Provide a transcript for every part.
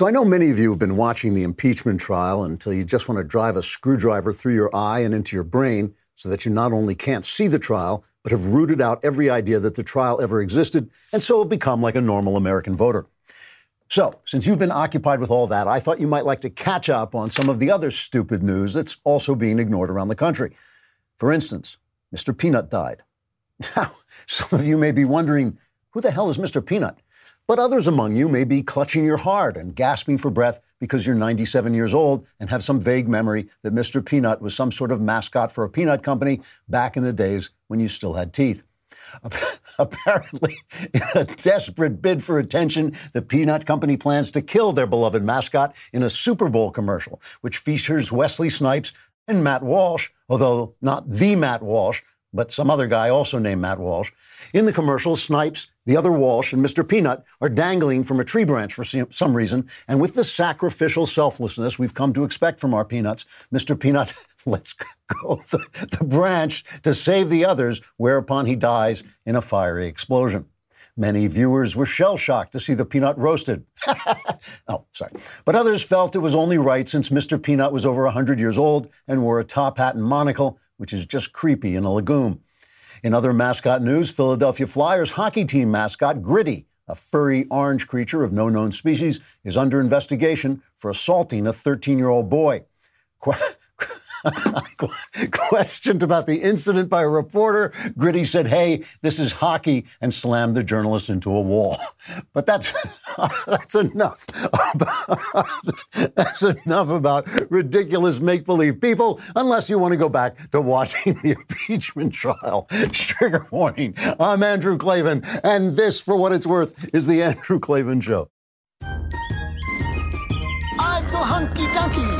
So I know many of you have been watching the impeachment trial until you just want to drive a screwdriver through your eye and into your brain so that you not only can't see the trial, but have rooted out every idea that the trial ever existed and so have become like a normal American voter. So, since you've been occupied with all that, I thought you might like to catch up on some of the other stupid news that's also being ignored around the country. For instance, Mr. Peanut died. Now, some of you may be wondering, who the hell is Mr. Peanut? But others among you may be clutching your heart and gasping for breath because you're 97 years old and have some vague memory that Mr. Peanut was some sort of mascot for a peanut company back in the days when you still had teeth. Apparently, in a desperate bid for attention, the Peanut Company plans to kill their beloved mascot in a Super Bowl commercial, which features Wesley Snipes and Matt Walsh, although not the Matt Walsh, but some other guy also named Matt Walsh. In the commercial, Snipes, the other Walsh, and Mr. Peanut are dangling from a tree branch for some reason. And with the sacrificial selflessness we've come to expect from our peanuts, Mr. Peanut lets go the, the branch to save the others, whereupon he dies in a fiery explosion. Many viewers were shell shocked to see the peanut roasted. oh, sorry. But others felt it was only right since Mr. Peanut was over 100 years old and wore a top hat and monocle, which is just creepy in a legume. In other mascot news, Philadelphia Flyers hockey team mascot Gritty, a furry orange creature of no known species, is under investigation for assaulting a 13 year old boy. Questioned about the incident by a reporter, Gritty said, Hey, this is hockey, and slammed the journalist into a wall. But that's, that's enough. About, that's enough about ridiculous make believe people, unless you want to go back to watching the impeachment trial. Trigger warning. I'm Andrew Klavan, and this, for what it's worth, is The Andrew Klavan Show. I'm the hunky dunky.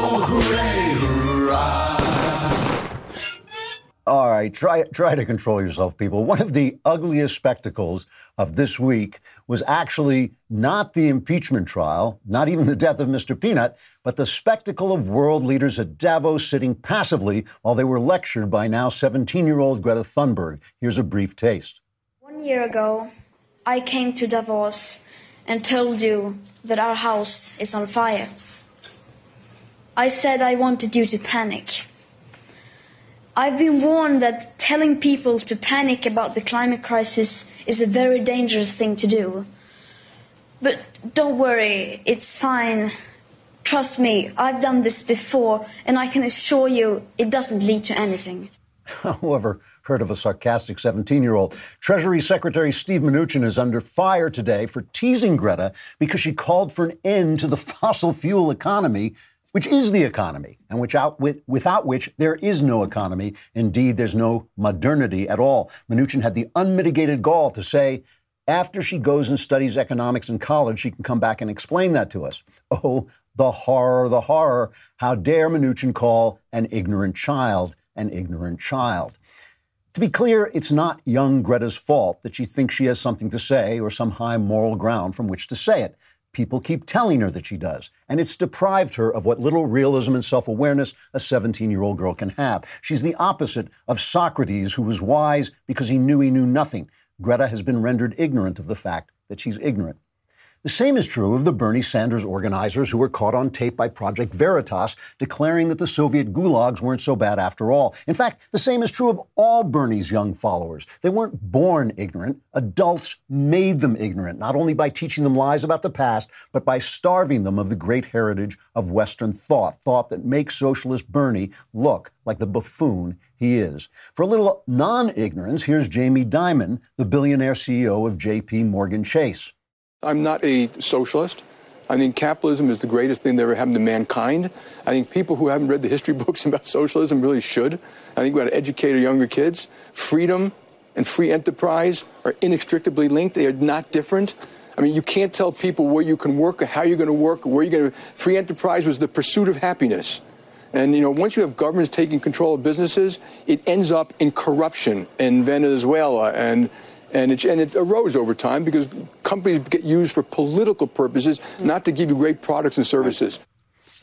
All right, try try to control yourself, people. One of the ugliest spectacles of this week was actually not the impeachment trial, not even the death of Mr. Peanut, but the spectacle of world leaders at Davos sitting passively while they were lectured by now 17-year-old Greta Thunberg. Here's a brief taste. One year ago, I came to Davos and told you that our house is on fire. I said I wanted you to panic. I've been warned that telling people to panic about the climate crisis is a very dangerous thing to do. But don't worry, it's fine. Trust me, I've done this before, and I can assure you it doesn't lead to anything. However, heard of a sarcastic 17 year old. Treasury Secretary Steve Mnuchin is under fire today for teasing Greta because she called for an end to the fossil fuel economy which is the economy, and which out, with, without which there is no economy. Indeed, there's no modernity at all. Mnuchin had the unmitigated gall to say, after she goes and studies economics in college, she can come back and explain that to us. Oh, the horror, the horror. How dare Mnuchin call an ignorant child an ignorant child? To be clear, it's not young Greta's fault that she thinks she has something to say or some high moral ground from which to say it people keep telling her that she does. And it's deprived her of what little realism and self awareness a 17 year old girl can have. She's the opposite of Socrates, who was wise because he knew he knew nothing. Greta has been rendered ignorant of the fact that she's ignorant. The same is true of the Bernie Sanders organizers who were caught on tape by Project Veritas declaring that the Soviet gulags weren't so bad after all. In fact, the same is true of all Bernie's young followers. They weren't born ignorant. Adults made them ignorant, not only by teaching them lies about the past, but by starving them of the great heritage of Western thought, thought that makes socialist Bernie look like the buffoon he is. For a little non ignorance, here's Jamie Dimon, the billionaire CEO of JP Morgan Chase. I'm not a socialist. I think capitalism is the greatest thing that ever happened to mankind. I think people who haven't read the history books about socialism really should. I think we got to educate our younger kids. Freedom and free enterprise are inextricably linked. They are not different. I mean, you can't tell people where you can work or how you're going to work, or where you're going to. Free enterprise was the pursuit of happiness. And, you know, once you have governments taking control of businesses, it ends up in corruption in Venezuela and And it, and it arose over time because companies get used for political purposes, not to give you great products and services.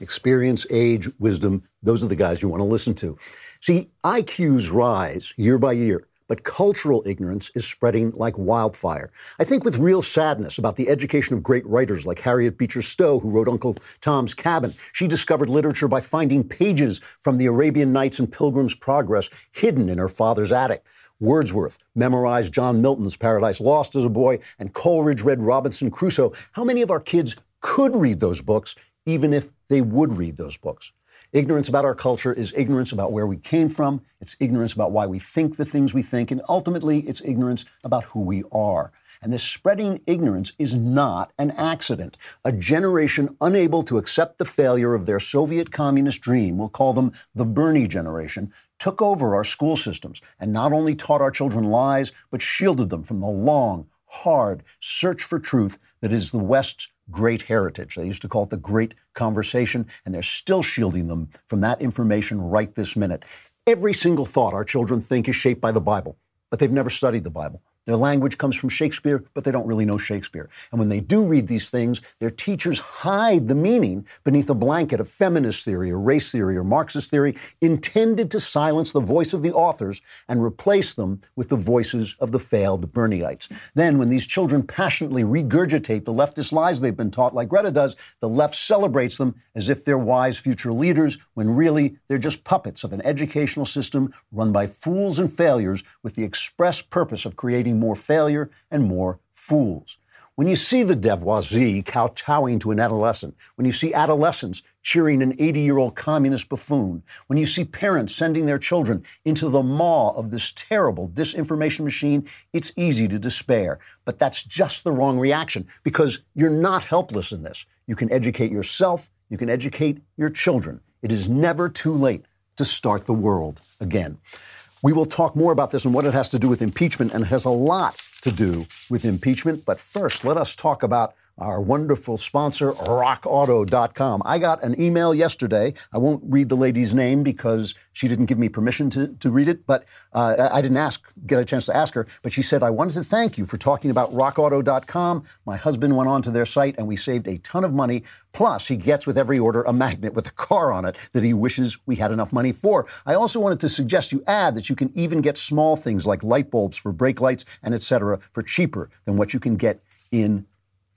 Experience, age, wisdom, those are the guys you want to listen to. See, IQs rise year by year but cultural ignorance is spreading like wildfire. I think with real sadness about the education of great writers like Harriet Beecher Stowe, who wrote Uncle Tom's Cabin. She discovered literature by finding pages from the Arabian Nights and Pilgrim's Progress hidden in her father's attic. Wordsworth memorized John Milton's Paradise Lost as a boy, and Coleridge read Robinson Crusoe. How many of our kids could read those books, even if they would read those books? Ignorance about our culture is ignorance about where we came from. It's ignorance about why we think the things we think. And ultimately, it's ignorance about who we are. And this spreading ignorance is not an accident. A generation unable to accept the failure of their Soviet communist dream, we'll call them the Bernie generation, took over our school systems and not only taught our children lies, but shielded them from the long, hard search for truth that is the West's great heritage. They used to call it the great conversation, and they're still shielding them from that information right this minute. Every single thought our children think is shaped by the Bible, but they've never studied the Bible. Their language comes from Shakespeare, but they don't really know Shakespeare. And when they do read these things, their teachers hide the meaning beneath a blanket of feminist theory or race theory or Marxist theory intended to silence the voice of the authors and replace them with the voices of the failed Bernieites. Then, when these children passionately regurgitate the leftist lies they've been taught, like Greta does, the left celebrates them as if they're wise future leaders, when really they're just puppets of an educational system run by fools and failures with the express purpose of creating more failure and more fools. When you see the Devoisie kowtowing to an adolescent, when you see adolescents cheering an 80 year old communist buffoon, when you see parents sending their children into the maw of this terrible disinformation machine, it's easy to despair. But that's just the wrong reaction because you're not helpless in this. You can educate yourself, you can educate your children. It is never too late to start the world again. We will talk more about this and what it has to do with impeachment, and it has a lot to do with impeachment. But first, let us talk about our wonderful sponsor, rockauto.com. I got an email yesterday. I won't read the lady's name because she didn't give me permission to, to read it, but uh, I didn't ask, get a chance to ask her. But she said, I wanted to thank you for talking about rockauto.com. My husband went on to their site and we saved a ton of money. Plus, he gets with every order a magnet with a car on it that he wishes we had enough money for. I also wanted to suggest you add that you can even get small things like light bulbs for brake lights and etc. for cheaper than what you can get in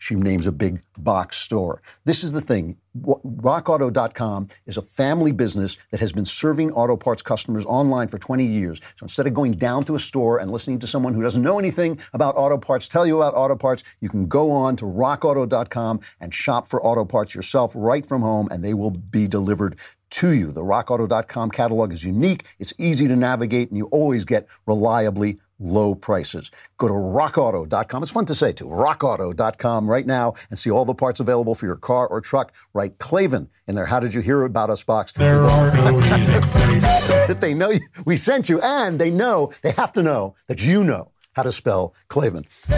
she names a big box store. This is the thing. RockAuto.com is a family business that has been serving auto parts customers online for 20 years. So instead of going down to a store and listening to someone who doesn't know anything about auto parts tell you about auto parts, you can go on to RockAuto.com and shop for auto parts yourself right from home, and they will be delivered to you. The RockAuto.com catalog is unique, it's easy to navigate, and you always get reliably low prices. Go to rockauto.com. It's fun to say too. Rockauto.com right now and see all the parts available for your car or truck. Write Klavan in their How Did You Hear About Us box. There are no that they know you, we sent you and they know, they have to know that you know how to spell. K-L-A-V-A-N,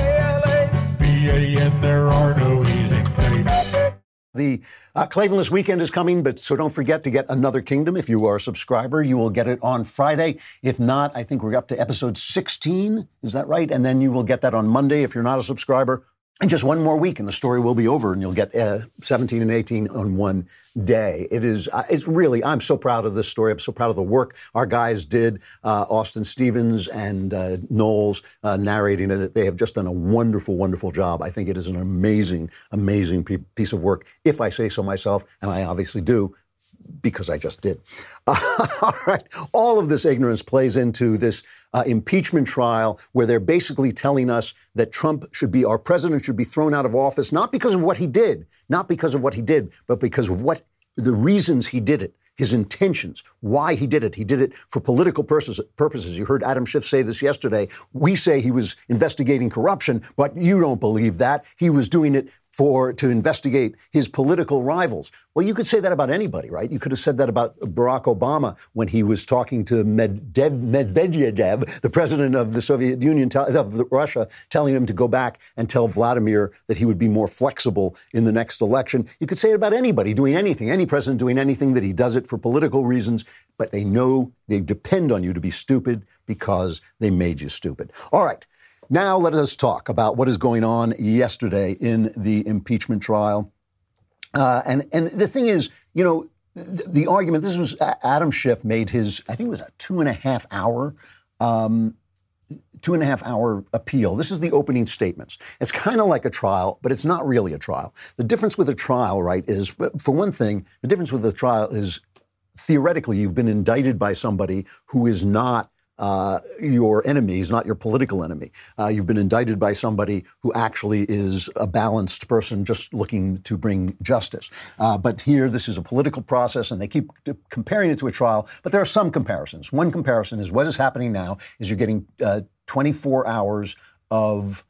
there are no E's in Klavan. The uh, Klavanless weekend is coming, but so don't forget to get Another Kingdom. If you are a subscriber, you will get it on Friday. If not, I think we're up to episode 16. Is that right? And then you will get that on Monday if you're not a subscriber. And just one more week, and the story will be over, and you'll get uh, 17 and 18 on one day. It is, uh, it's really, I'm so proud of this story. I'm so proud of the work our guys did, uh, Austin Stevens and uh, Knowles uh, narrating it. They have just done a wonderful, wonderful job. I think it is an amazing, amazing piece of work, if I say so myself, and I obviously do because I just did. all right. All of this ignorance plays into this uh, impeachment trial where they're basically telling us that Trump should be, our president should be thrown out of office, not because of what he did, not because of what he did, but because of what the reasons he did it. His intentions, why he did it. He did it for political purposes. You heard Adam Schiff say this yesterday. We say he was investigating corruption, but you don't believe that. He was doing it for to investigate his political rivals. Well, you could say that about anybody, right? You could have said that about Barack Obama when he was talking to Medvedev, the president of the Soviet Union, of Russia, telling him to go back and tell Vladimir that he would be more flexible in the next election. You could say it about anybody doing anything, any president doing anything that he does it for political reasons, but they know they depend on you to be stupid because they made you stupid. All right. Now let us talk about what is going on yesterday in the impeachment trial. Uh, and and the thing is, you know, the, the, argument. This was Adam Schiff made his. I think it was a two and a half hour. Um, two and a half hour appeal. This is the opening statements. It's kind of like a trial, but it's not really a trial. The difference with a trial, right, is for one thing, the difference with a trial is theoretically you've been indicted by somebody who is not uh, your enemy is not your political enemy. Uh, you've been indicted by somebody who actually is a balanced person just looking to bring justice. Uh, but here, this is a political process, and they keep comparing it to a trial. But there are some comparisons. One comparison is what is happening now is you're getting uh, 24 hours of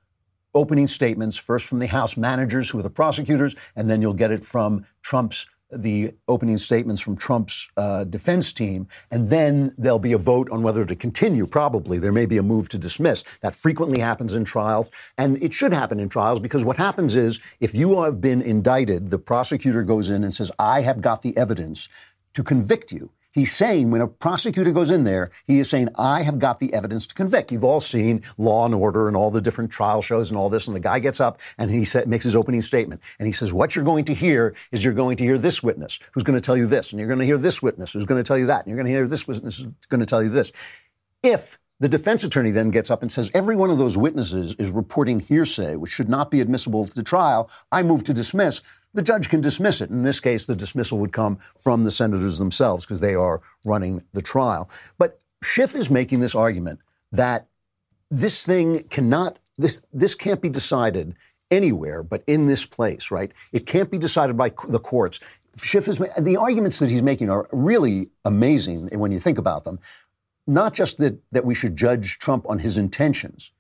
opening statements, first from the House managers, who are the prosecutors, and then you'll get it from Trump's the opening statements from Trump's uh, defense team, and then there'll be a vote on whether to continue. Probably there may be a move to dismiss. That frequently happens in trials, and it should happen in trials because what happens is if you have been indicted, the prosecutor goes in and says, "I have got the evidence to convict you." He's saying when a prosecutor goes in there, he is saying, I have got the evidence to convict. You've all seen Law and Order and all the different trial shows and all this. And the guy gets up and he sa- makes his opening statement. And he says, What you're going to hear is you're going to hear this witness who's going to tell you this. And you're going to hear this witness who's going to tell you that. And you're going to hear this witness who's going to tell you this. If the defense attorney then gets up and says, Every one of those witnesses is reporting hearsay, which should not be admissible to trial. I move to dismiss the judge can dismiss it. In this case, the dismissal would come from the senators themselves because they are running the trial. But Schiff is making this argument that this thing cannot, this, this can't be decided anywhere but in this place, right? It can't be decided by the courts. Schiff is, the arguments that he's making are really amazing when you think about them. Not just that, that we should judge Trump on his intentions,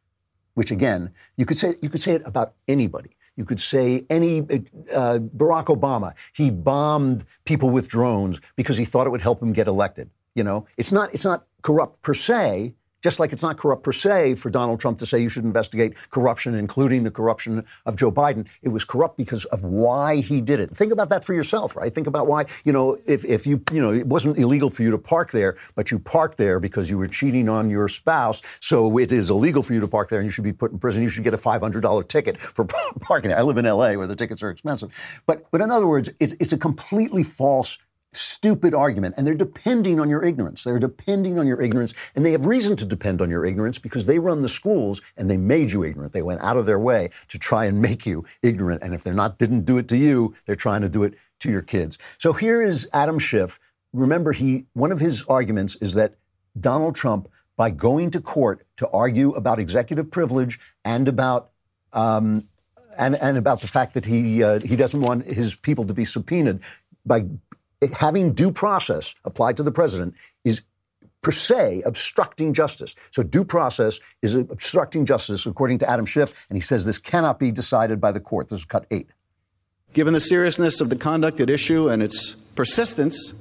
which again, you could say, you could say it about anybody. You could say any uh, Barack Obama. He bombed people with drones because he thought it would help him get elected. You know, it's not it's not corrupt per se, just like it's not corrupt per se for Donald Trump to say you should investigate corruption, including the corruption of Joe Biden. It was corrupt because of why he did it. Think about that for yourself, right? Think about why, you know, if, if you, you know, it wasn't illegal for you to park there, but you parked there because you were cheating on your spouse. So it is illegal for you to park there and you should be put in prison. You should get a $500 ticket for parking there. I live in LA where the tickets are expensive. But, but in other words, it's, it's a completely false stupid argument. And they're depending on your ignorance. They're depending on your ignorance. And they have reason to depend on your ignorance because they run the schools and they made you ignorant. They went out of their way to try and make you ignorant. And if they're not, didn't do it to you, they're trying to do it to your kids. So here is Adam Schiff. Remember, he, one of his arguments is that Donald Trump, by going to court to argue about executive privilege and about um, and, and about the fact that he uh, he doesn't want his people to be subpoenaed by having due process applied to the president is per se obstructing justice. So due process is obstructing justice, according to Adam Schiff, and he says this cannot be decided by the court. This is cut eight. Given the seriousness of the conduct at issue and its persistence,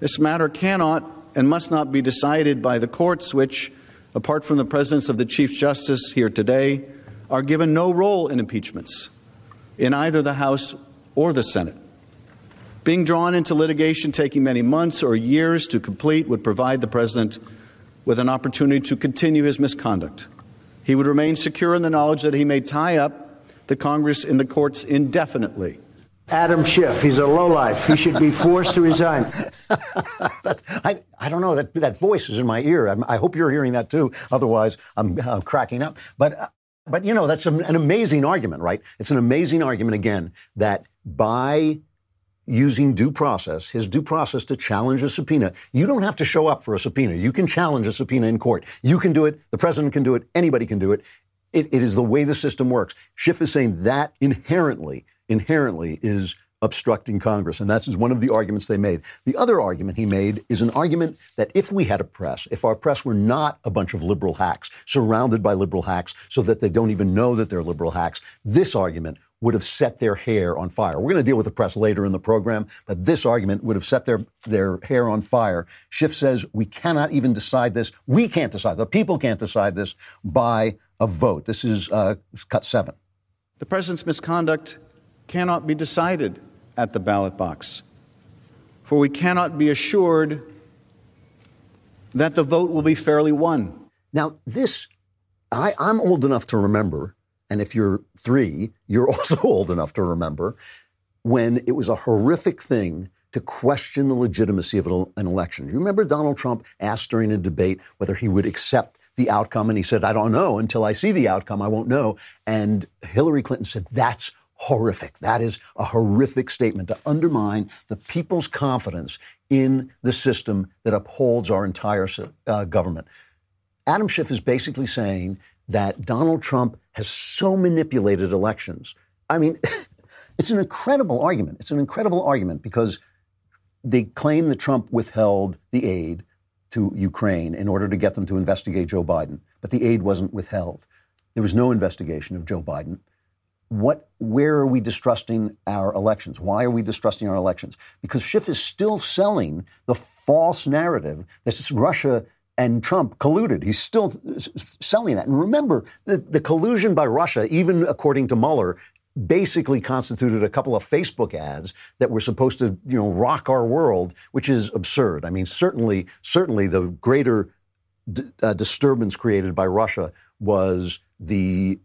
this matter cannot and must not be decided by the courts, which, apart from the presence of the Chief Justice here today, are given no role in impeachments in either the House or the Senate. Being drawn into litigation taking many months or years to complete would provide the president with an opportunity to continue his misconduct. He would remain secure in the knowledge that he may tie up the Congress in the courts indefinitely. Adam Schiff, he's a lowlife. He should be forced to resign. I, I don't know. That, that voice is in my ear. I'm, i hope you're hearing that too. Otherwise, I'm, I'm cracking up. But, uh, but you know, that's an, an amazing argument, right? It's an amazing argument, again, that by using due process, his due process to challenge a subpoena. You don't have to show up for a subpoena. You can challenge a subpoena in court. You can do it. The president can do it. Anybody can do it. It, it is the way the system works. Schiff is saying that inherently, inherently is obstructing Congress. And that's one of the arguments they made. The other argument he made is an argument that if we had a press, if our press were not a bunch of liberal hacks surrounded by liberal hacks so that they don't even know that they're liberal hacks, this argument would have set their hair on fire. We're going to deal with the press later in the program, but this argument would have set their, their hair on fire. Schiff says we cannot even decide this. We can't decide. The people can't decide this by a vote. This is uh, cut seven. The president's misconduct cannot be decided at the ballot box, for we cannot be assured that the vote will be fairly won. Now, this I, I'm old enough to remember, and if you're three, you're also old enough to remember when it was a horrific thing to question the legitimacy of an election. Do You remember Donald Trump asked during a debate whether he would accept the outcome, and he said, I don't know until I see the outcome, I won't know. And Hillary Clinton said, That's horrific. That is a horrific statement to undermine the people's confidence in the system that upholds our entire uh, government. Adam Schiff is basically saying that Donald Trump has so manipulated elections. I mean, it's an incredible argument. It's an incredible argument because they claim that Trump withheld the aid to Ukraine in order to get them to investigate Joe Biden, but the aid wasn't withheld. There was no investigation of Joe Biden. What, where are we distrusting our elections? Why are we distrusting our elections? Because Schiff is still selling the false narrative that Russia and Trump colluded. He's still selling that. And remember, the, the collusion by Russia, even according to Mueller, basically constituted a couple of Facebook ads that were supposed to, you know, rock our world, which is absurd. I mean, certainly, certainly the greater d- uh, disturbance created by Russia was the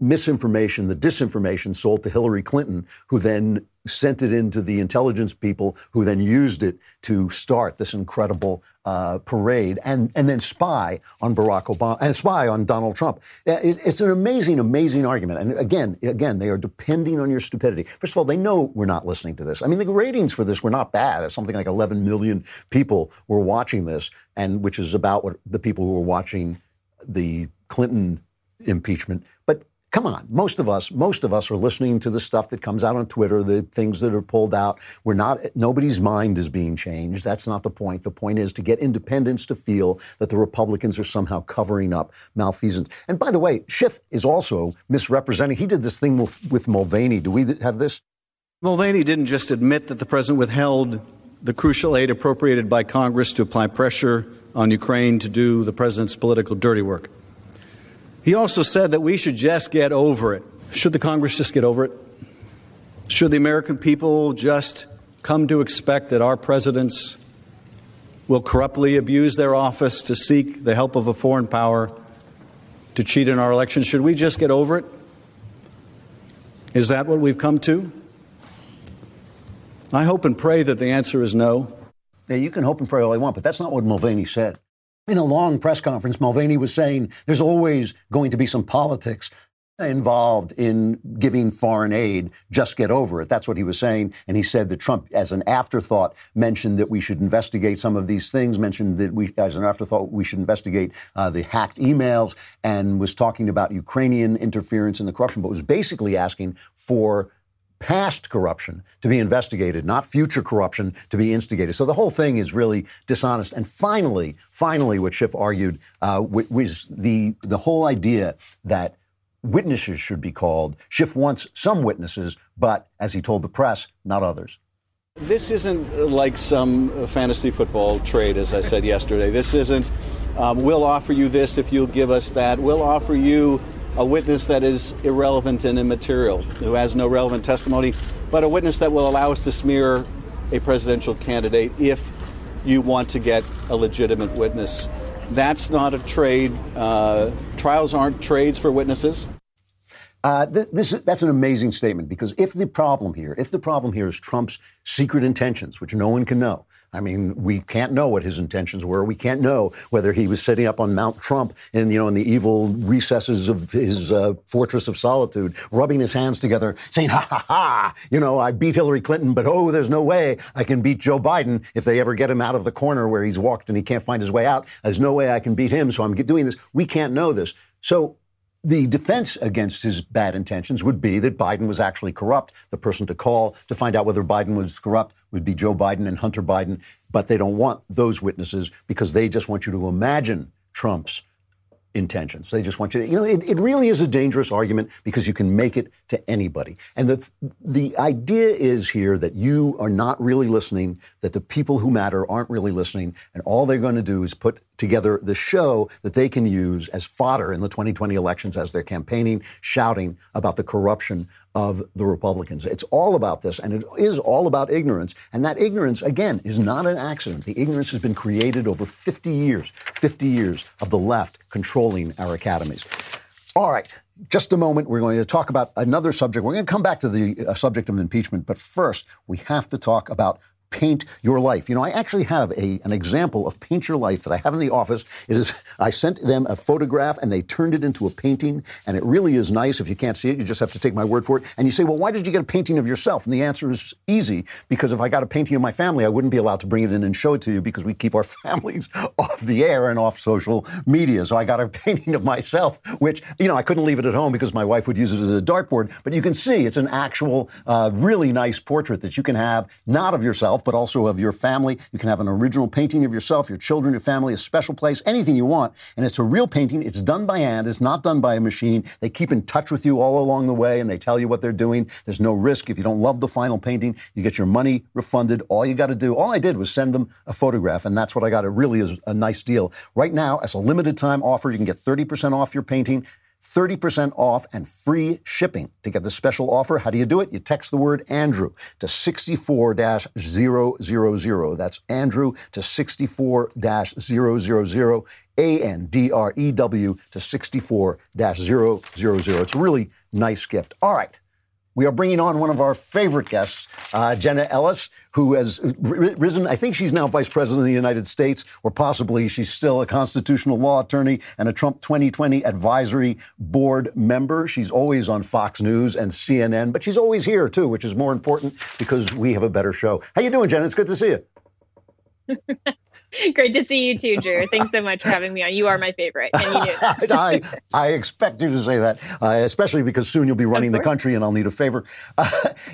misinformation, the disinformation sold to Hillary Clinton, who then sent it into the intelligence people, who then used it to start this incredible uh, parade and, and then spy on Barack Obama and spy on Donald Trump. It, it's an amazing, amazing argument. And again, again, they are depending on your stupidity. First of all, they know we're not listening to this. I mean, the ratings for this were not bad. Something like 11 million people were watching this, and which is about what the people who were watching the Clinton impeachment. But come on, most of us, most of us are listening to the stuff that comes out on Twitter, the things that are pulled out. We're not, nobody's mind is being changed. That's not the point. The point is to get independents to feel that the Republicans are somehow covering up malfeasance. And by the way, Schiff is also misrepresenting. He did this thing with, with Mulvaney. Do we have this? Mulvaney didn't just admit that the president withheld the crucial aid appropriated by Congress to apply pressure on Ukraine to do the president's political dirty work. He also said that we should just get over it. Should the Congress just get over it? Should the American people just come to expect that our presidents will corruptly abuse their office to seek the help of a foreign power to cheat in our elections? Should we just get over it? Is that what we've come to? I hope and pray that the answer is no. Yeah, you can hope and pray all you want, but that's not what Mulvaney said. In a long press conference, Mulvaney was saying there's always going to be some politics involved in giving foreign aid. Just get over it. That's what he was saying. And he said that Trump, as an afterthought, mentioned that we should investigate some of these things, mentioned that we, as an afterthought, we should investigate uh, the hacked emails, and was talking about Ukrainian interference in the corruption, but was basically asking for past corruption to be investigated, not future corruption to be instigated. So the whole thing is really dishonest. And finally, finally, what Schiff argued uh, was the the whole idea that witnesses should be called. Schiff wants some witnesses, but as he told the press, not others. This isn't like some fantasy football trade, as I said yesterday. This isn't, um, we'll offer you this if you'll give us that. We'll offer you a witness that is irrelevant and immaterial, who has no relevant testimony, but a witness that will allow us to smear a presidential candidate if you want to get a legitimate witness. That's not a trade. Uh, trials aren't trades for witnesses. Uh, th- this, that's an amazing statement because if the problem here, if the problem here is Trump's secret intentions, which no one can know, I mean, we can't know what his intentions were. We can't know whether he was sitting up on Mount Trump in, you know, in the evil recesses of his uh, fortress of solitude, rubbing his hands together, saying, ha ha ha, you know, I beat Hillary Clinton, but oh, there's no way I can beat Joe Biden if they ever get him out of the corner where he's walked and he can't find his way out. There's no way I can beat him, so I'm doing this. We can't know this. So the defense against his bad intentions would be that Biden was actually corrupt. The person to call to find out whether Biden was corrupt would be Joe Biden and Hunter Biden, but they don't want those witnesses because they just want you to imagine Trump's intentions. They just want you to, you know, it, it really is a dangerous argument because you can make it to anybody. And the, the idea is here that you are not really listening, that the people who matter aren't really listening, and all they're going to do is put together the show that they can use as fodder in the 2020 elections as they're campaigning, shouting about the corruption of the Republicans. It's all about this, and it is all about ignorance. And that ignorance, again, is not an accident. The ignorance has been created over 50 years, 50 years of the left controlling our academies. All right, just a moment. We're going to talk about another subject. We're going to come back to the uh, subject of impeachment, but first, we have to talk about paint your life. You know, I actually have a, an example of paint your life that I have in the office. It is I sent them a photograph and they turned it into a painting, and it really is nice. If you can't see it, you just have to take my word for it. And you say, well, why did you get a painting of yourself? And the answer is easy because if I got a painting of my family, I wouldn't be allowed to bring it in and show it to you because we keep our families off the air and off social media. So I got a painting of myself, which you know I couldn't leave it at home because my wife would use it as a dartboard. But you can see it's an actual, uh, really nice portrait that you can have, not of yourself but also of your family. You can have an original painting of yourself, your children, your family, a special place, anything you want. And it's a real painting. It's done by hand. It's not done by a machine. They keep in touch with you all along the way and they tell you what they're doing. There's no risk. If you don't love the final painting, you get your money refunded. All you got to do, all I did was send them a photograph, and that's what I got. It really is a nice deal. Right now, as a limited time offer, you can get 30% off your painting. 30% off and free shipping. To get the special offer, how do you do it? You text the word Andrew to 64 000. That's Andrew to 64 000. A N D R E W to 64 000. It's a really nice gift. All right we are bringing on one of our favorite guests, uh, Jenna Ellis, who has risen. I think she's now vice president of the United States, or possibly she's still a constitutional law attorney and a Trump 2020 advisory board member. She's always on Fox News and CNN, but she's always here too, which is more important because we have a better show. How you doing, Jenna? It's good to see you. Great to see you too, Drew. Thanks so much for having me on. You are my favorite, and you knew that. I, I expect you to say that, uh, especially because soon you'll be running the country and I'll need a favor. Uh,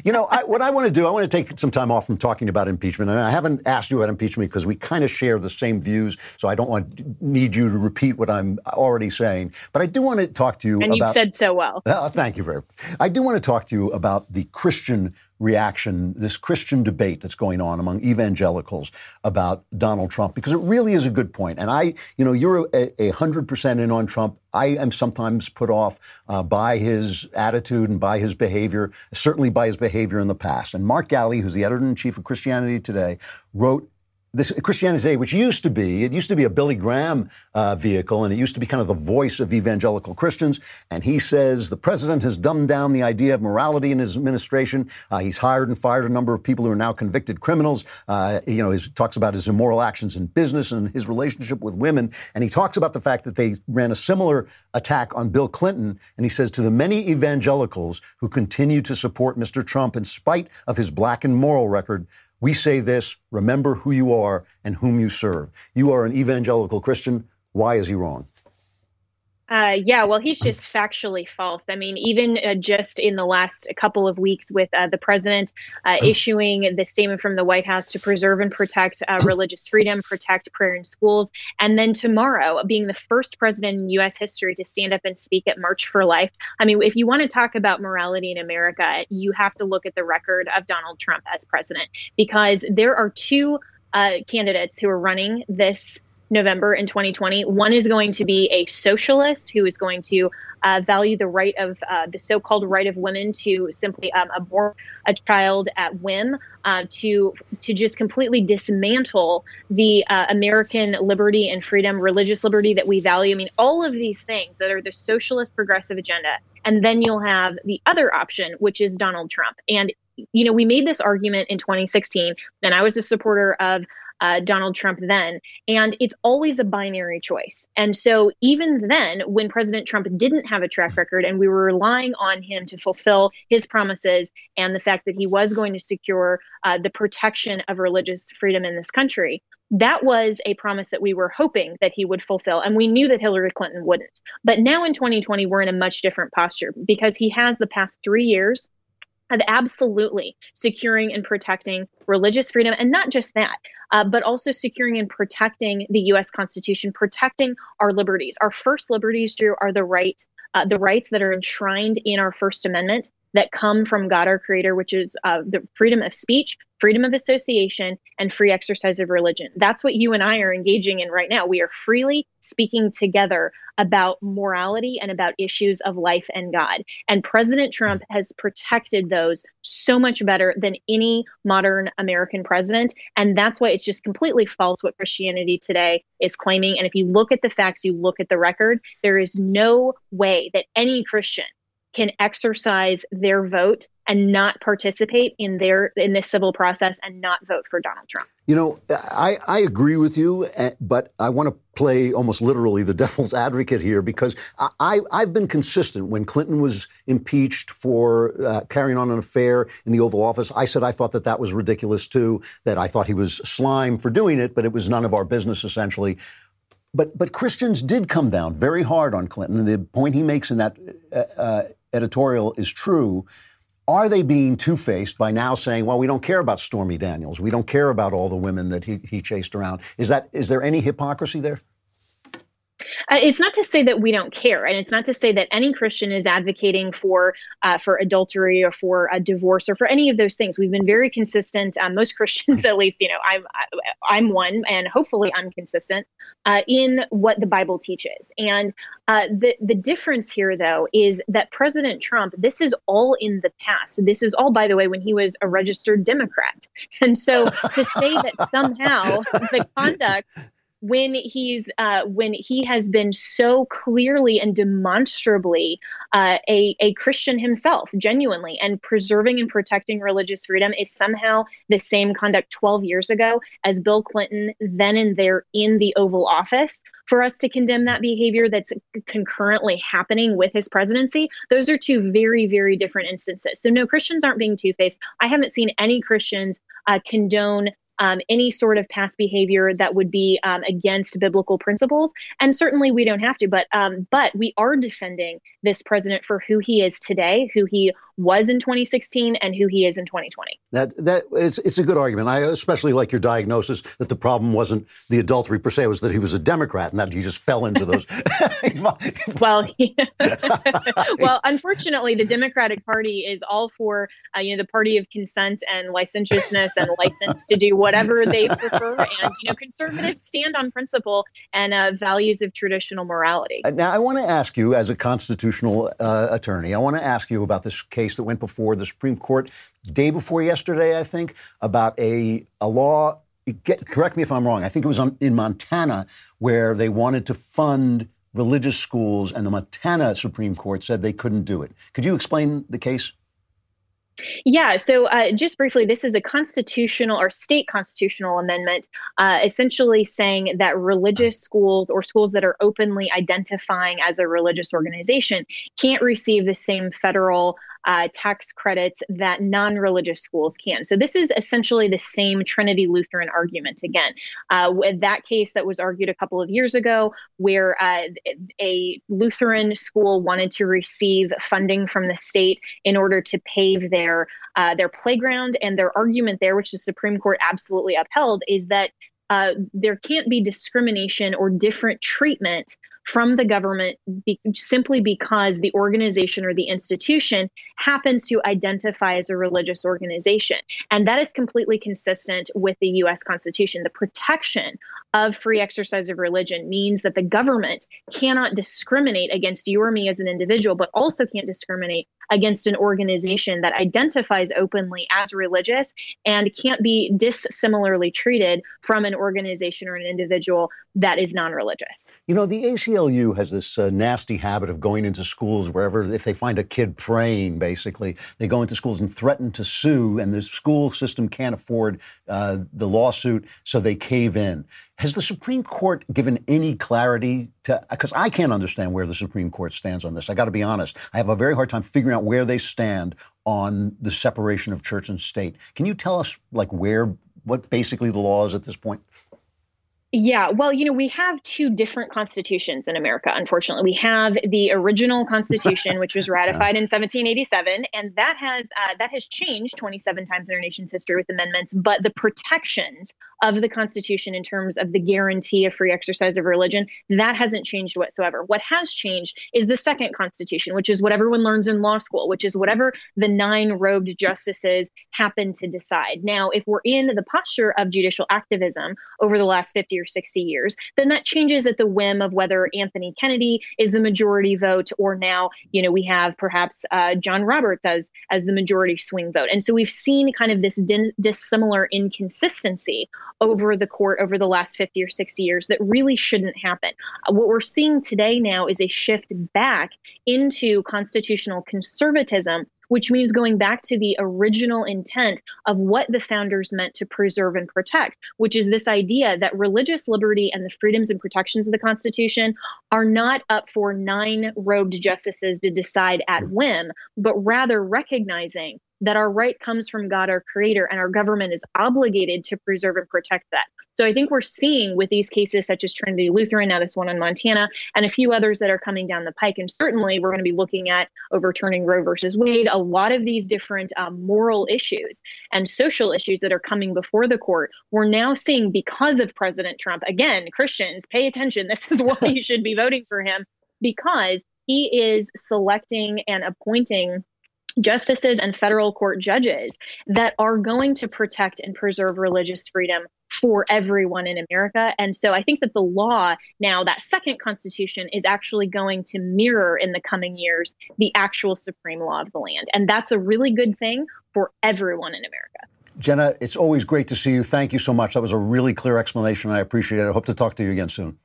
you know, I, what I want to do, I want to take some time off from talking about impeachment. And I haven't asked you about impeachment because we kind of share the same views, so I don't want need you to repeat what I'm already saying. But I do want to talk to you and about. you've said so well. Uh, thank you very much. I do want to talk to you about the Christian reaction, this Christian debate that's going on among evangelicals about Donald Trump, because it really is a good point. And I, you know, you're a, hundred percent in on Trump. I am sometimes put off uh, by his attitude and by his behavior, certainly by his behavior in the past. And Mark Galli, who's the editor in chief of Christianity Today, wrote this Christianity Today, which used to be, it used to be a Billy Graham uh, vehicle, and it used to be kind of the voice of evangelical Christians. And he says the president has dumbed down the idea of morality in his administration. Uh, he's hired and fired a number of people who are now convicted criminals. Uh, you know, he talks about his immoral actions in business and his relationship with women. And he talks about the fact that they ran a similar attack on Bill Clinton. And he says to the many evangelicals who continue to support Mr. Trump in spite of his black and moral record, we say this remember who you are and whom you serve. You are an evangelical Christian. Why is he wrong? Uh, yeah, well, he's just factually false. I mean, even uh, just in the last couple of weeks, with uh, the president uh, issuing the statement from the White House to preserve and protect uh, religious freedom, protect prayer in schools, and then tomorrow being the first president in U.S. history to stand up and speak at March for Life. I mean, if you want to talk about morality in America, you have to look at the record of Donald Trump as president because there are two uh, candidates who are running this November in 2020. One is going to be a socialist who is going to uh, value the right of uh, the so-called right of women to simply um, abort a child at whim, uh, to to just completely dismantle the uh, American liberty and freedom, religious liberty that we value. I mean, all of these things that are the socialist progressive agenda. And then you'll have the other option, which is Donald Trump. And you know, we made this argument in 2016, and I was a supporter of uh, Donald Trump then. And it's always a binary choice. And so even then, when President Trump didn't have a track record and we were relying on him to fulfill his promises and the fact that he was going to secure uh, the protection of religious freedom in this country, that was a promise that we were hoping that he would fulfill. And we knew that Hillary Clinton wouldn't. But now in 2020, we're in a much different posture because he has the past three years of absolutely securing and protecting religious freedom. And not just that, uh, but also securing and protecting the U.S. Constitution, protecting our liberties. Our first liberties, Drew, are the right, uh, the rights that are enshrined in our First Amendment that come from God our Creator, which is uh, the freedom of speech, freedom of association, and free exercise of religion. That's what you and I are engaging in right now. We are freely speaking together about morality and about issues of life and God. And President Trump has protected those so much better than any modern American president. And that's why it's just completely false what Christianity today is claiming. And if you look at the facts, you look at the record, there is no way that any Christian can exercise their vote and not participate in their in this civil process and not vote for Donald Trump. You know, I, I agree with you, eh, but I want to play almost literally the devil's advocate here because I, I've been consistent. When Clinton was impeached for uh, carrying on an affair in the Oval Office, I said I thought that that was ridiculous too, that I thought he was slime for doing it, but it was none of our business essentially. But, but Christians did come down very hard on Clinton. And the point he makes in that uh, uh editorial is true. Are they being two faced by now saying, well, we don't care about Stormy Daniels. We don't care about all the women that he, he chased around? Is, that, is there any hypocrisy there? Uh, it's not to say that we don't care, and it's not to say that any Christian is advocating for uh, for adultery or for a divorce or for any of those things. We've been very consistent. Um, most Christians, at least, you know, I'm I'm one, and hopefully I'm consistent uh, in what the Bible teaches. And uh, the the difference here, though, is that President Trump. This is all in the past. This is all, by the way, when he was a registered Democrat. And so to say that somehow the conduct when he's uh, when he has been so clearly and demonstrably uh, a a Christian himself, genuinely, and preserving and protecting religious freedom is somehow the same conduct 12 years ago as Bill Clinton then and there in the Oval Office. For us to condemn that behavior that's concurrently happening with his presidency, those are two very, very different instances. So, no, Christians aren't being two faced. I haven't seen any Christians uh, condone um, any sort of past behavior that would be um, against biblical principles. And certainly we don't have to, but um, but we are defending this president for who he is today, who he was in 2016 and who he is in 2020. That that is it's a good argument. I especially like your diagnosis that the problem wasn't the adultery per se, it was that he was a Democrat and that he just fell into those. well, well, unfortunately, the Democratic Party is all for uh, you know the party of consent and licentiousness and license to do whatever they prefer, and you know conservatives stand on principle and uh, values of traditional morality. Now, I want to ask you, as a constitutional uh, attorney, I want to ask you about this case case that went before the Supreme Court day before yesterday, I think, about a, a law. Get, correct me if I'm wrong. I think it was on, in Montana where they wanted to fund religious schools, and the Montana Supreme Court said they couldn't do it. Could you explain the case? Yeah, so uh, just briefly, this is a constitutional or state constitutional amendment, uh, essentially saying that religious schools or schools that are openly identifying as a religious organization can't receive the same federal uh, tax credits that non religious schools can. So, this is essentially the same Trinity Lutheran argument again. Uh, with that case that was argued a couple of years ago, where uh, a Lutheran school wanted to receive funding from the state in order to pave their uh, their playground, and their argument there, which the Supreme Court absolutely upheld, is that uh, there can't be discrimination or different treatment from the government be, simply because the organization or the institution happens to identify as a religious organization. And that is completely consistent with the US Constitution. The protection of free exercise of religion means that the government cannot discriminate against you or me as an individual, but also can't discriminate against an organization that identifies openly as religious and can't be dissimilarly treated from an organization or an individual that is non religious. You know, the ACLU has this uh, nasty habit of going into schools wherever, if they find a kid praying, basically, they go into schools and threaten to sue, and the school system can't afford uh, the lawsuit, so they cave in. Has the Supreme Court given any clarity to, because I can't understand where the Supreme Court stands on this. I got to be honest. I have a very hard time figuring out where they stand on the separation of church and state. Can you tell us, like, where, what basically the law is at this point? Yeah, well, you know, we have two different constitutions in America, unfortunately. We have the original constitution, which was ratified in 1787, and that has uh, that has changed 27 times in our nation's history with amendments, but the protections of the constitution in terms of the guarantee of free exercise of religion, that hasn't changed whatsoever. What has changed is the second constitution, which is what everyone learns in law school, which is whatever the nine robed justices happen to decide. Now, if we're in the posture of judicial activism over the last 50 or 60 years, then that changes at the whim of whether Anthony Kennedy is the majority vote or now, you know, we have perhaps uh, John Roberts as as the majority swing vote. And so we've seen kind of this din- dissimilar inconsistency over the court over the last 50 or 60 years that really shouldn't happen. Uh, what we're seeing today now is a shift back into constitutional conservatism which means going back to the original intent of what the founders meant to preserve and protect, which is this idea that religious liberty and the freedoms and protections of the Constitution are not up for nine robed justices to decide at mm. whim, but rather recognizing that our right comes from God, our creator, and our government is obligated to preserve and protect that. So I think we're seeing with these cases such as Trinity Lutheran, now this one in Montana, and a few others that are coming down the pike. And certainly we're going to be looking at overturning Roe versus Wade, a lot of these different um, moral issues and social issues that are coming before the court. We're now seeing because of President Trump, again, Christians, pay attention. This is why you should be voting for him because he is selecting and appointing justices and federal court judges that are going to protect and preserve religious freedom for everyone in America. And so I think that the law now, that second constitution, is actually going to mirror in the coming years the actual supreme law of the land. And that's a really good thing for everyone in America. Jenna, it's always great to see you. Thank you so much. That was a really clear explanation. I appreciate it. I hope to talk to you again soon.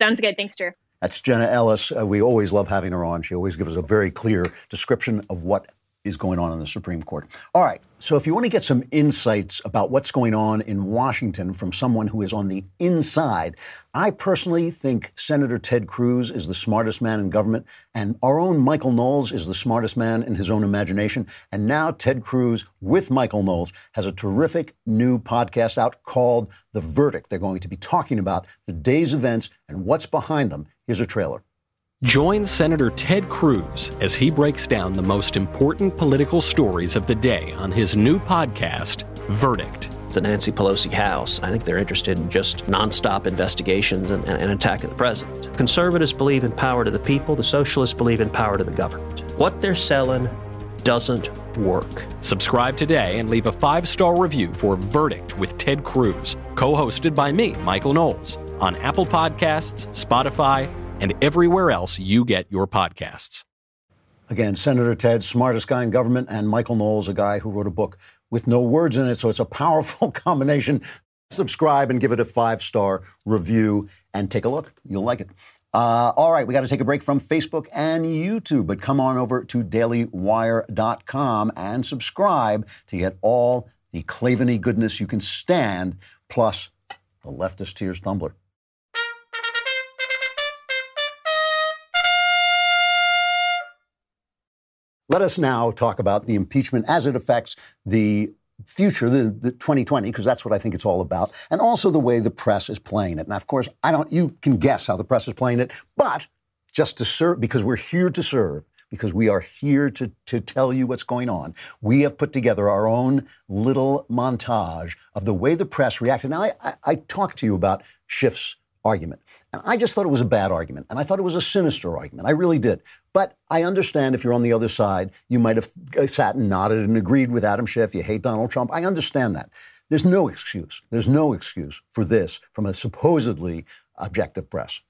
Sounds good. Thanks, Drew. That's Jenna Ellis. Uh, we always love having her on. She always gives us a very clear description of what is going on in the Supreme Court. All right. So, if you want to get some insights about what's going on in Washington from someone who is on the inside, I personally think Senator Ted Cruz is the smartest man in government, and our own Michael Knowles is the smartest man in his own imagination. And now, Ted Cruz with Michael Knowles has a terrific new podcast out called The Verdict. They're going to be talking about the day's events and what's behind them. Here's a trailer. Join Senator Ted Cruz as he breaks down the most important political stories of the day on his new podcast, Verdict. The Nancy Pelosi House, I think they're interested in just nonstop investigations and, and, and attacking the president. Conservatives believe in power to the people, the socialists believe in power to the government. What they're selling doesn't work. Subscribe today and leave a five star review for Verdict with Ted Cruz, co hosted by me, Michael Knowles, on Apple Podcasts, Spotify, and everywhere else you get your podcasts. Again, Senator Ted, smartest guy in government, and Michael Knowles, a guy who wrote a book with no words in it. So it's a powerful combination. Subscribe and give it a five star review and take a look. You'll like it. Uh, all right, we got to take a break from Facebook and YouTube, but come on over to dailywire.com and subscribe to get all the Claveny goodness you can stand, plus the leftist tears tumbler. Let us now talk about the impeachment as it affects the future, the, the 2020, because that's what I think it's all about, and also the way the press is playing it. Now, of course, I don't. You can guess how the press is playing it, but just to serve, because we're here to serve, because we are here to to tell you what's going on. We have put together our own little montage of the way the press reacted. Now, I, I, I talked to you about Schiff's argument. And I just thought it was a bad argument. And I thought it was a sinister argument. I really did. But I understand if you're on the other side, you might have uh, sat and nodded and agreed with Adam Schiff. You hate Donald Trump. I understand that. There's no excuse. There's no excuse for this from a supposedly objective press.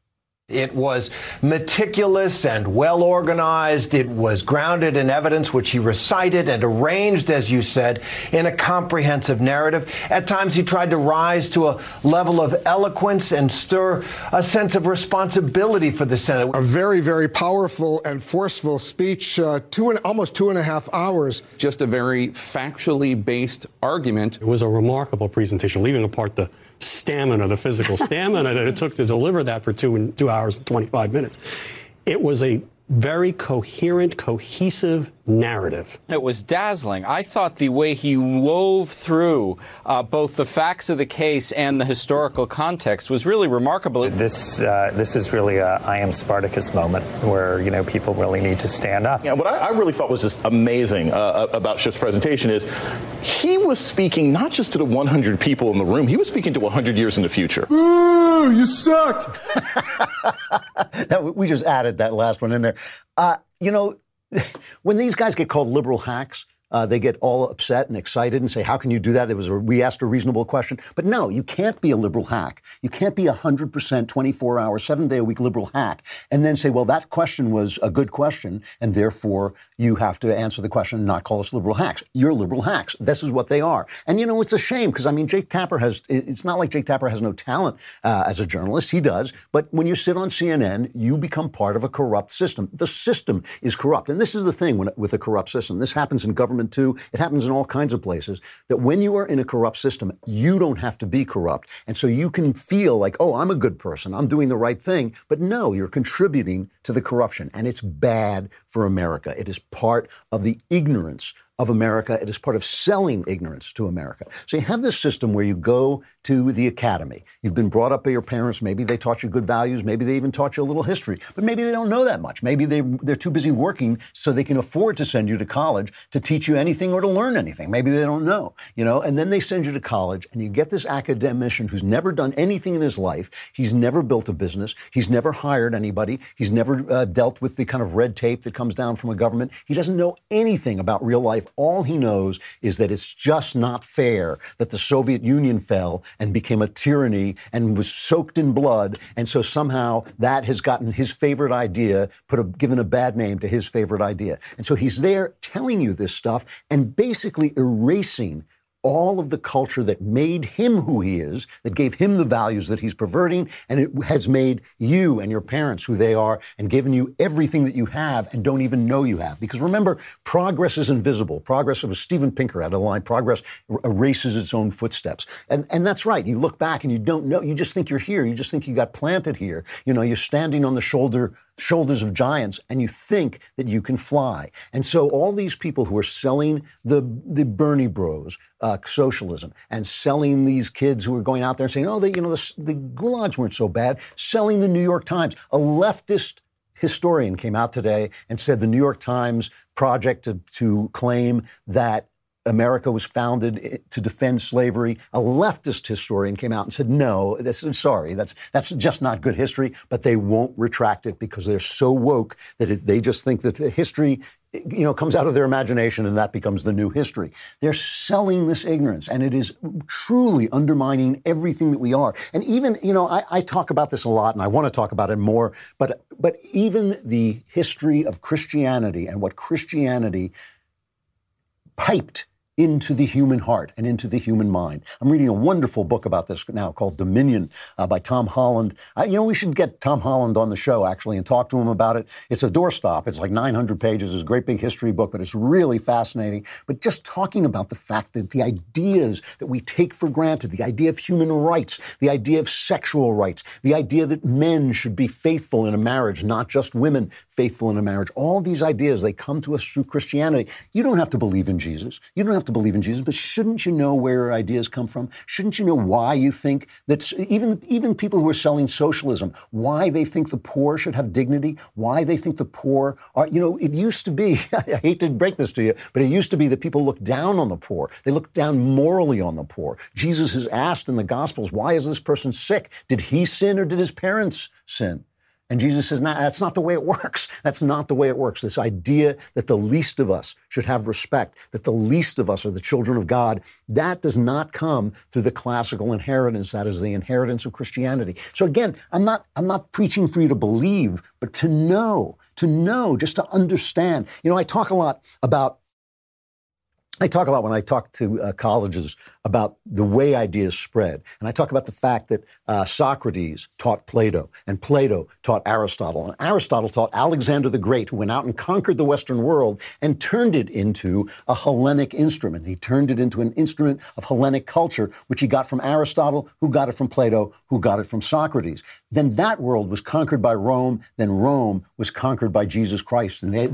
It was meticulous and well organized. It was grounded in evidence, which he recited and arranged, as you said, in a comprehensive narrative. At times, he tried to rise to a level of eloquence and stir a sense of responsibility for the Senate. A very, very powerful and forceful speech, uh, two and almost two and a half hours. Just a very factually based argument. It was a remarkable presentation, leaving apart the stamina, the physical stamina that it took to deliver that for two, and two hours and 25 minutes. It was a very coherent, cohesive narrative. It was dazzling. I thought the way he wove through uh, both the facts of the case and the historical context was really remarkable. This uh, this is really a I am Spartacus moment where you know people really need to stand up. Yeah, what I, I really thought was just amazing uh, about Schiff's presentation is he was speaking not just to the 100 people in the room, he was speaking to 100 years in the future. Ooh, you suck. that, we just added that last one in there. Uh, you know, when these guys get called liberal hacks, uh, they get all upset and excited and say, "How can you do that?" It was a, we asked a reasonable question, but no, you can't be a liberal hack. You can't be a hundred percent, twenty-four hour, seven day a week liberal hack, and then say, "Well, that question was a good question, and therefore you have to answer the question and not call us liberal hacks." You're liberal hacks. This is what they are, and you know it's a shame because I mean, Jake Tapper has. It's not like Jake Tapper has no talent uh, as a journalist. He does, but when you sit on CNN, you become part of a corrupt system. The system is corrupt, and this is the thing when, with a corrupt system. This happens in government too. It happens in all kinds of places. That when you are in a corrupt system, you don't have to be corrupt. And so you can feel like, oh, I'm a good person. I'm doing the right thing. But no, you're contributing to the corruption. And it's bad for America. It is part of the ignorance of America. It is part of selling ignorance to America. So you have this system where you go to the academy. You've been brought up by your parents. Maybe they taught you good values. Maybe they even taught you a little history. But maybe they don't know that much. Maybe they, they're too busy working so they can afford to send you to college to teach you anything or to learn anything. Maybe they don't know, you know, and then they send you to college and you get this academician who's never done anything in his life. He's never built a business. He's never hired anybody. He's never uh, dealt with the kind of red tape that comes down from a government. He doesn't know anything about real life. All he knows is that it's just not fair that the Soviet Union fell and became a tyranny and was soaked in blood. And so somehow that has gotten his favorite idea, put a, given a bad name to his favorite idea. And so he's there telling you this stuff and basically erasing all of the culture that made him who he is, that gave him the values that he's perverting, and it has made you and your parents who they are and given you everything that you have and don't even know you have. Because remember, progress is invisible. Progress, was Steven Pinker had a line, progress er, erases its own footsteps. And, and that's right. You look back and you don't know, you just think you're here. You just think you got planted here. You know, you're standing on the shoulder shoulders of giants and you think that you can fly. And so all these people who are selling the, the Bernie bros, uh, socialism, and selling these kids who are going out there saying, oh, the, you know, the, the gulags weren't so bad, selling the New York Times, a leftist historian came out today and said the New York Times project to, to claim that America was founded to defend slavery. A leftist historian came out and said, "No, this is sorry. That's that's just not good history." But they won't retract it because they're so woke that it, they just think that the history, you know, comes out of their imagination and that becomes the new history. They're selling this ignorance, and it is truly undermining everything that we are. And even, you know, I, I talk about this a lot, and I want to talk about it more. But but even the history of Christianity and what Christianity piped into the human heart and into the human mind. I'm reading a wonderful book about this now called Dominion uh, by Tom Holland. Uh, you know, we should get Tom Holland on the show actually and talk to him about it. It's a doorstop. It's like 900 pages. It's a great big history book, but it's really fascinating. But just talking about the fact that the ideas that we take for granted, the idea of human rights, the idea of sexual rights, the idea that men should be faithful in a marriage, not just women faithful in a marriage, all these ideas, they come to us through Christianity. You don't have to believe in Jesus. You don't have to believe in Jesus, but shouldn't you know where your ideas come from? Shouldn't you know why you think that even even people who are selling socialism, why they think the poor should have dignity, why they think the poor are, you know, it used to be, I hate to break this to you, but it used to be that people looked down on the poor. They looked down morally on the poor. Jesus is asked in the Gospels, why is this person sick? Did he sin or did his parents sin? And Jesus says, nah, that's not the way it works. That's not the way it works. This idea that the least of us should have respect, that the least of us are the children of God, that does not come through the classical inheritance. That is the inheritance of Christianity. So again, I'm not, I'm not preaching for you to believe, but to know, to know, just to understand. You know, I talk a lot about I talk a lot when I talk to uh, colleges about the way ideas spread. And I talk about the fact that uh, Socrates taught Plato, and Plato taught Aristotle, and Aristotle taught Alexander the Great, who went out and conquered the Western world and turned it into a Hellenic instrument. He turned it into an instrument of Hellenic culture, which he got from Aristotle, who got it from Plato, who got it from Socrates. Then that world was conquered by Rome, then Rome was conquered by Jesus Christ, and they,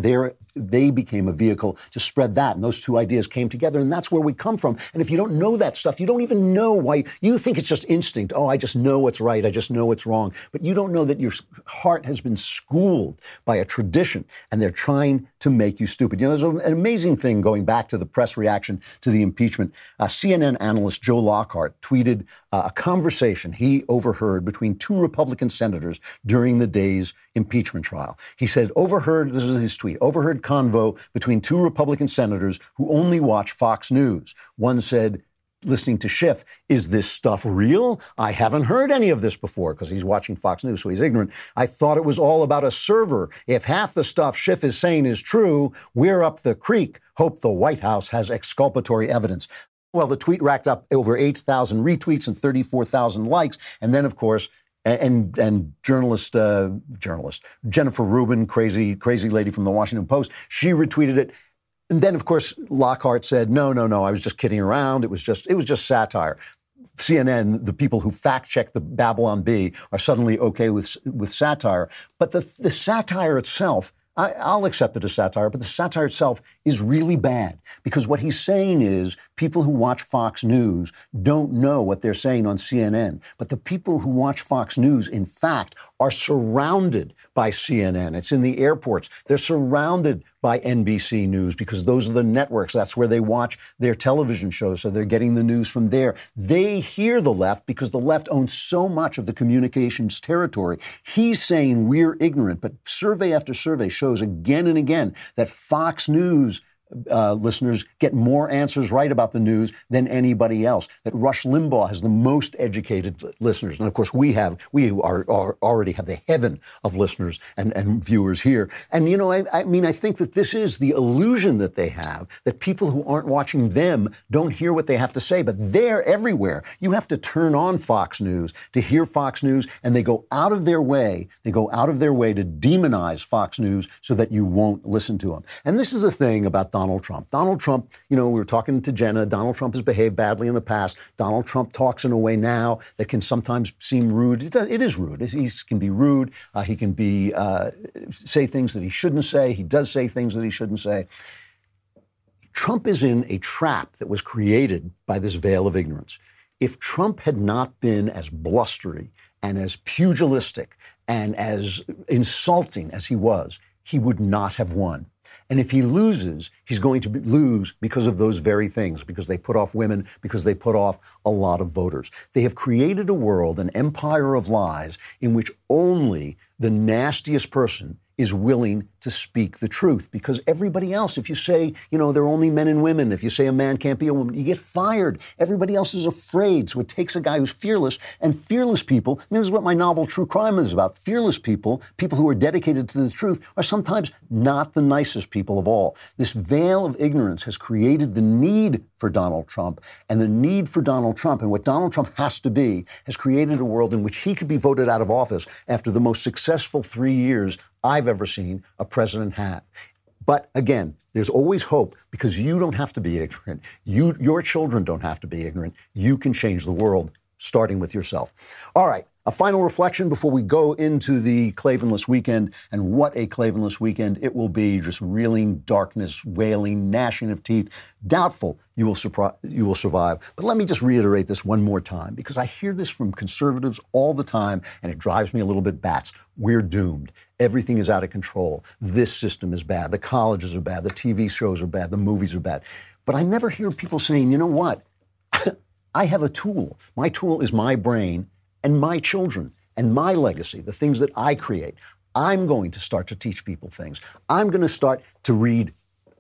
they became a vehicle to spread that. And those two ideas came together, and that's where we come from. And if you don't know that stuff, you don't even know why you think it's just instinct. Oh, I just know what's right. I just know what's wrong. But you don't know that your heart has been schooled by a tradition, and they're trying to make you stupid. You know, there's an amazing thing going back to the press reaction to the impeachment. Uh, CNN analyst Joe Lockhart tweeted uh, a conversation he overheard between two Republican senators during the day's impeachment trial. He said, overheard, this is his tweet, overheard convo between two Republican senators who only watch Fox News. One said, listening to Schiff, is this stuff real? I haven't heard any of this before because he's watching Fox News, so he's ignorant. I thought it was all about a server. If half the stuff Schiff is saying is true, we're up the creek. Hope the White House has exculpatory evidence. Well, the tweet racked up over 8,000 retweets and 34,000 likes. And then, of course, and and journalist uh, journalist Jennifer Rubin, crazy crazy lady from the Washington Post, she retweeted it. And then, of course, Lockhart said, "No, no, no. I was just kidding around. It was just it was just satire." CNN, the people who fact check the Babylon Bee, are suddenly okay with with satire, but the the satire itself I, will accept it as satire, but the satire itself is really bad because what he's saying is people who watch Fox News don't know what they're saying on CNN. But the people who watch Fox News, in fact, are surrounded by CNN. It's in the airports. They're surrounded by NBC News because those are the networks. That's where they watch their television shows. So they're getting the news from there. They hear the left because the left owns so much of the communications territory. He's saying we're ignorant, but survey after survey shows again and again that Fox News uh, listeners get more answers right about the news than anybody else. That Rush Limbaugh has the most educated listeners, and of course we have we are, are already have the heaven of listeners and, and viewers here. And you know, I, I mean, I think that this is the illusion that they have that people who aren't watching them don't hear what they have to say, but they're everywhere. You have to turn on Fox News to hear Fox News, and they go out of their way. They go out of their way to demonize Fox News so that you won't listen to them. And this is the thing about Donald Trump. Donald Trump, you know, we were talking to Jenna. Donald Trump has behaved badly in the past. Donald Trump talks in a way now that can sometimes seem rude. it is rude. He can be rude. Uh, he can be uh, say things that he shouldn't say. He does say things that he shouldn't say. Trump is in a trap that was created by this veil of ignorance. If Trump had not been as blustery and as pugilistic and as insulting as he was, he would not have won. And if he loses, he's going to lose because of those very things, because they put off women, because they put off a lot of voters. They have created a world, an empire of lies, in which only the nastiest person is willing to speak the truth because everybody else, if you say, you know, they're only men and women, if you say a man can't be a woman, you get fired. Everybody else is afraid. So it takes a guy who's fearless and fearless people. this is what my novel True Crime is about. Fearless people, people who are dedicated to the truth, are sometimes not the nicest people of all. This veil of ignorance has created the need for Donald Trump and the need for Donald Trump and what Donald Trump has to be has created a world in which he could be voted out of office after the most successful three years I've ever seen a president have. But again, there's always hope because you don't have to be ignorant. You, your children don't have to be ignorant. You can change the world, starting with yourself. All right, a final reflection before we go into the Klavanless weekend, and what a Klavanless weekend it will be just reeling darkness, wailing, gnashing of teeth. Doubtful you will, surpri- you will survive. But let me just reiterate this one more time because I hear this from conservatives all the time, and it drives me a little bit bats. We're doomed. Everything is out of control. This system is bad. The colleges are bad. The TV shows are bad. The movies are bad. But I never hear people saying, you know what? I have a tool. My tool is my brain and my children and my legacy, the things that I create. I'm going to start to teach people things. I'm going to start to read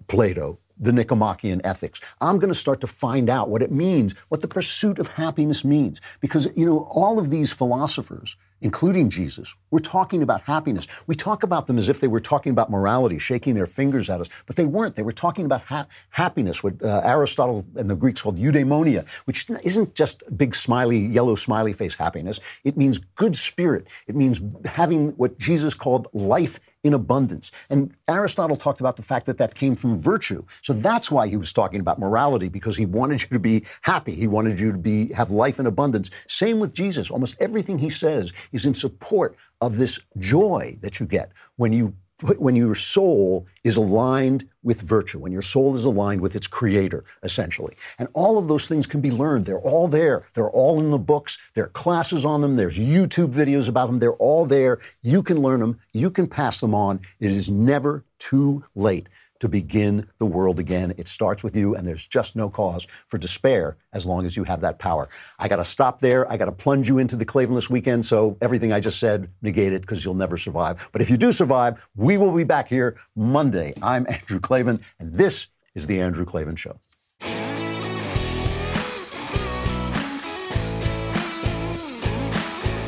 Plato, the Nicomachean ethics. I'm going to start to find out what it means, what the pursuit of happiness means. Because, you know, all of these philosophers, including Jesus, were talking about happiness. We talk about them as if they were talking about morality, shaking their fingers at us, but they weren't. They were talking about ha- happiness, what uh, Aristotle and the Greeks called eudaimonia, which isn't just big smiley, yellow smiley face happiness. It means good spirit. It means having what Jesus called life in abundance. And Aristotle talked about the fact that that came from virtue. So that's why he was talking about morality because he wanted you to be happy. He wanted you to be have life in abundance. Same with Jesus. Almost everything he says is in support of this joy that you get when you when your soul is aligned with virtue, when your soul is aligned with its creator, essentially. And all of those things can be learned. They're all there. They're all in the books. There are classes on them. There's YouTube videos about them. They're all there. You can learn them. You can pass them on. It is never too late to begin the world again. It starts with you, and there's just no cause for despair as long as you have that power. I got to stop there. I got to plunge you into the Klavanless weekend. So everything I just said, negate it because you'll never survive. But if you do survive, we will be back here Monday. I'm Andrew Klavan, and this is The Andrew Klavan Show.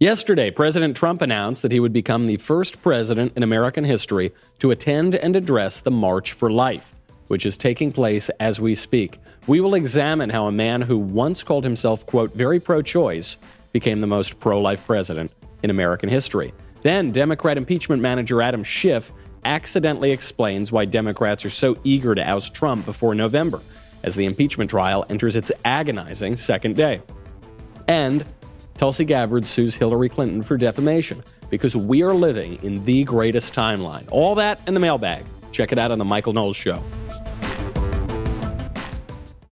Yesterday, President Trump announced that he would become the first president in American history to attend and address the March for Life, which is taking place as we speak. We will examine how a man who once called himself, quote, very pro choice became the most pro life president in American history. Then, Democrat impeachment manager Adam Schiff accidentally explains why Democrats are so eager to oust Trump before November as the impeachment trial enters its agonizing second day. And Tulsi Gabbard sues Hillary Clinton for defamation because we are living in the greatest timeline. All that in the mailbag. Check it out on The Michael Knowles Show.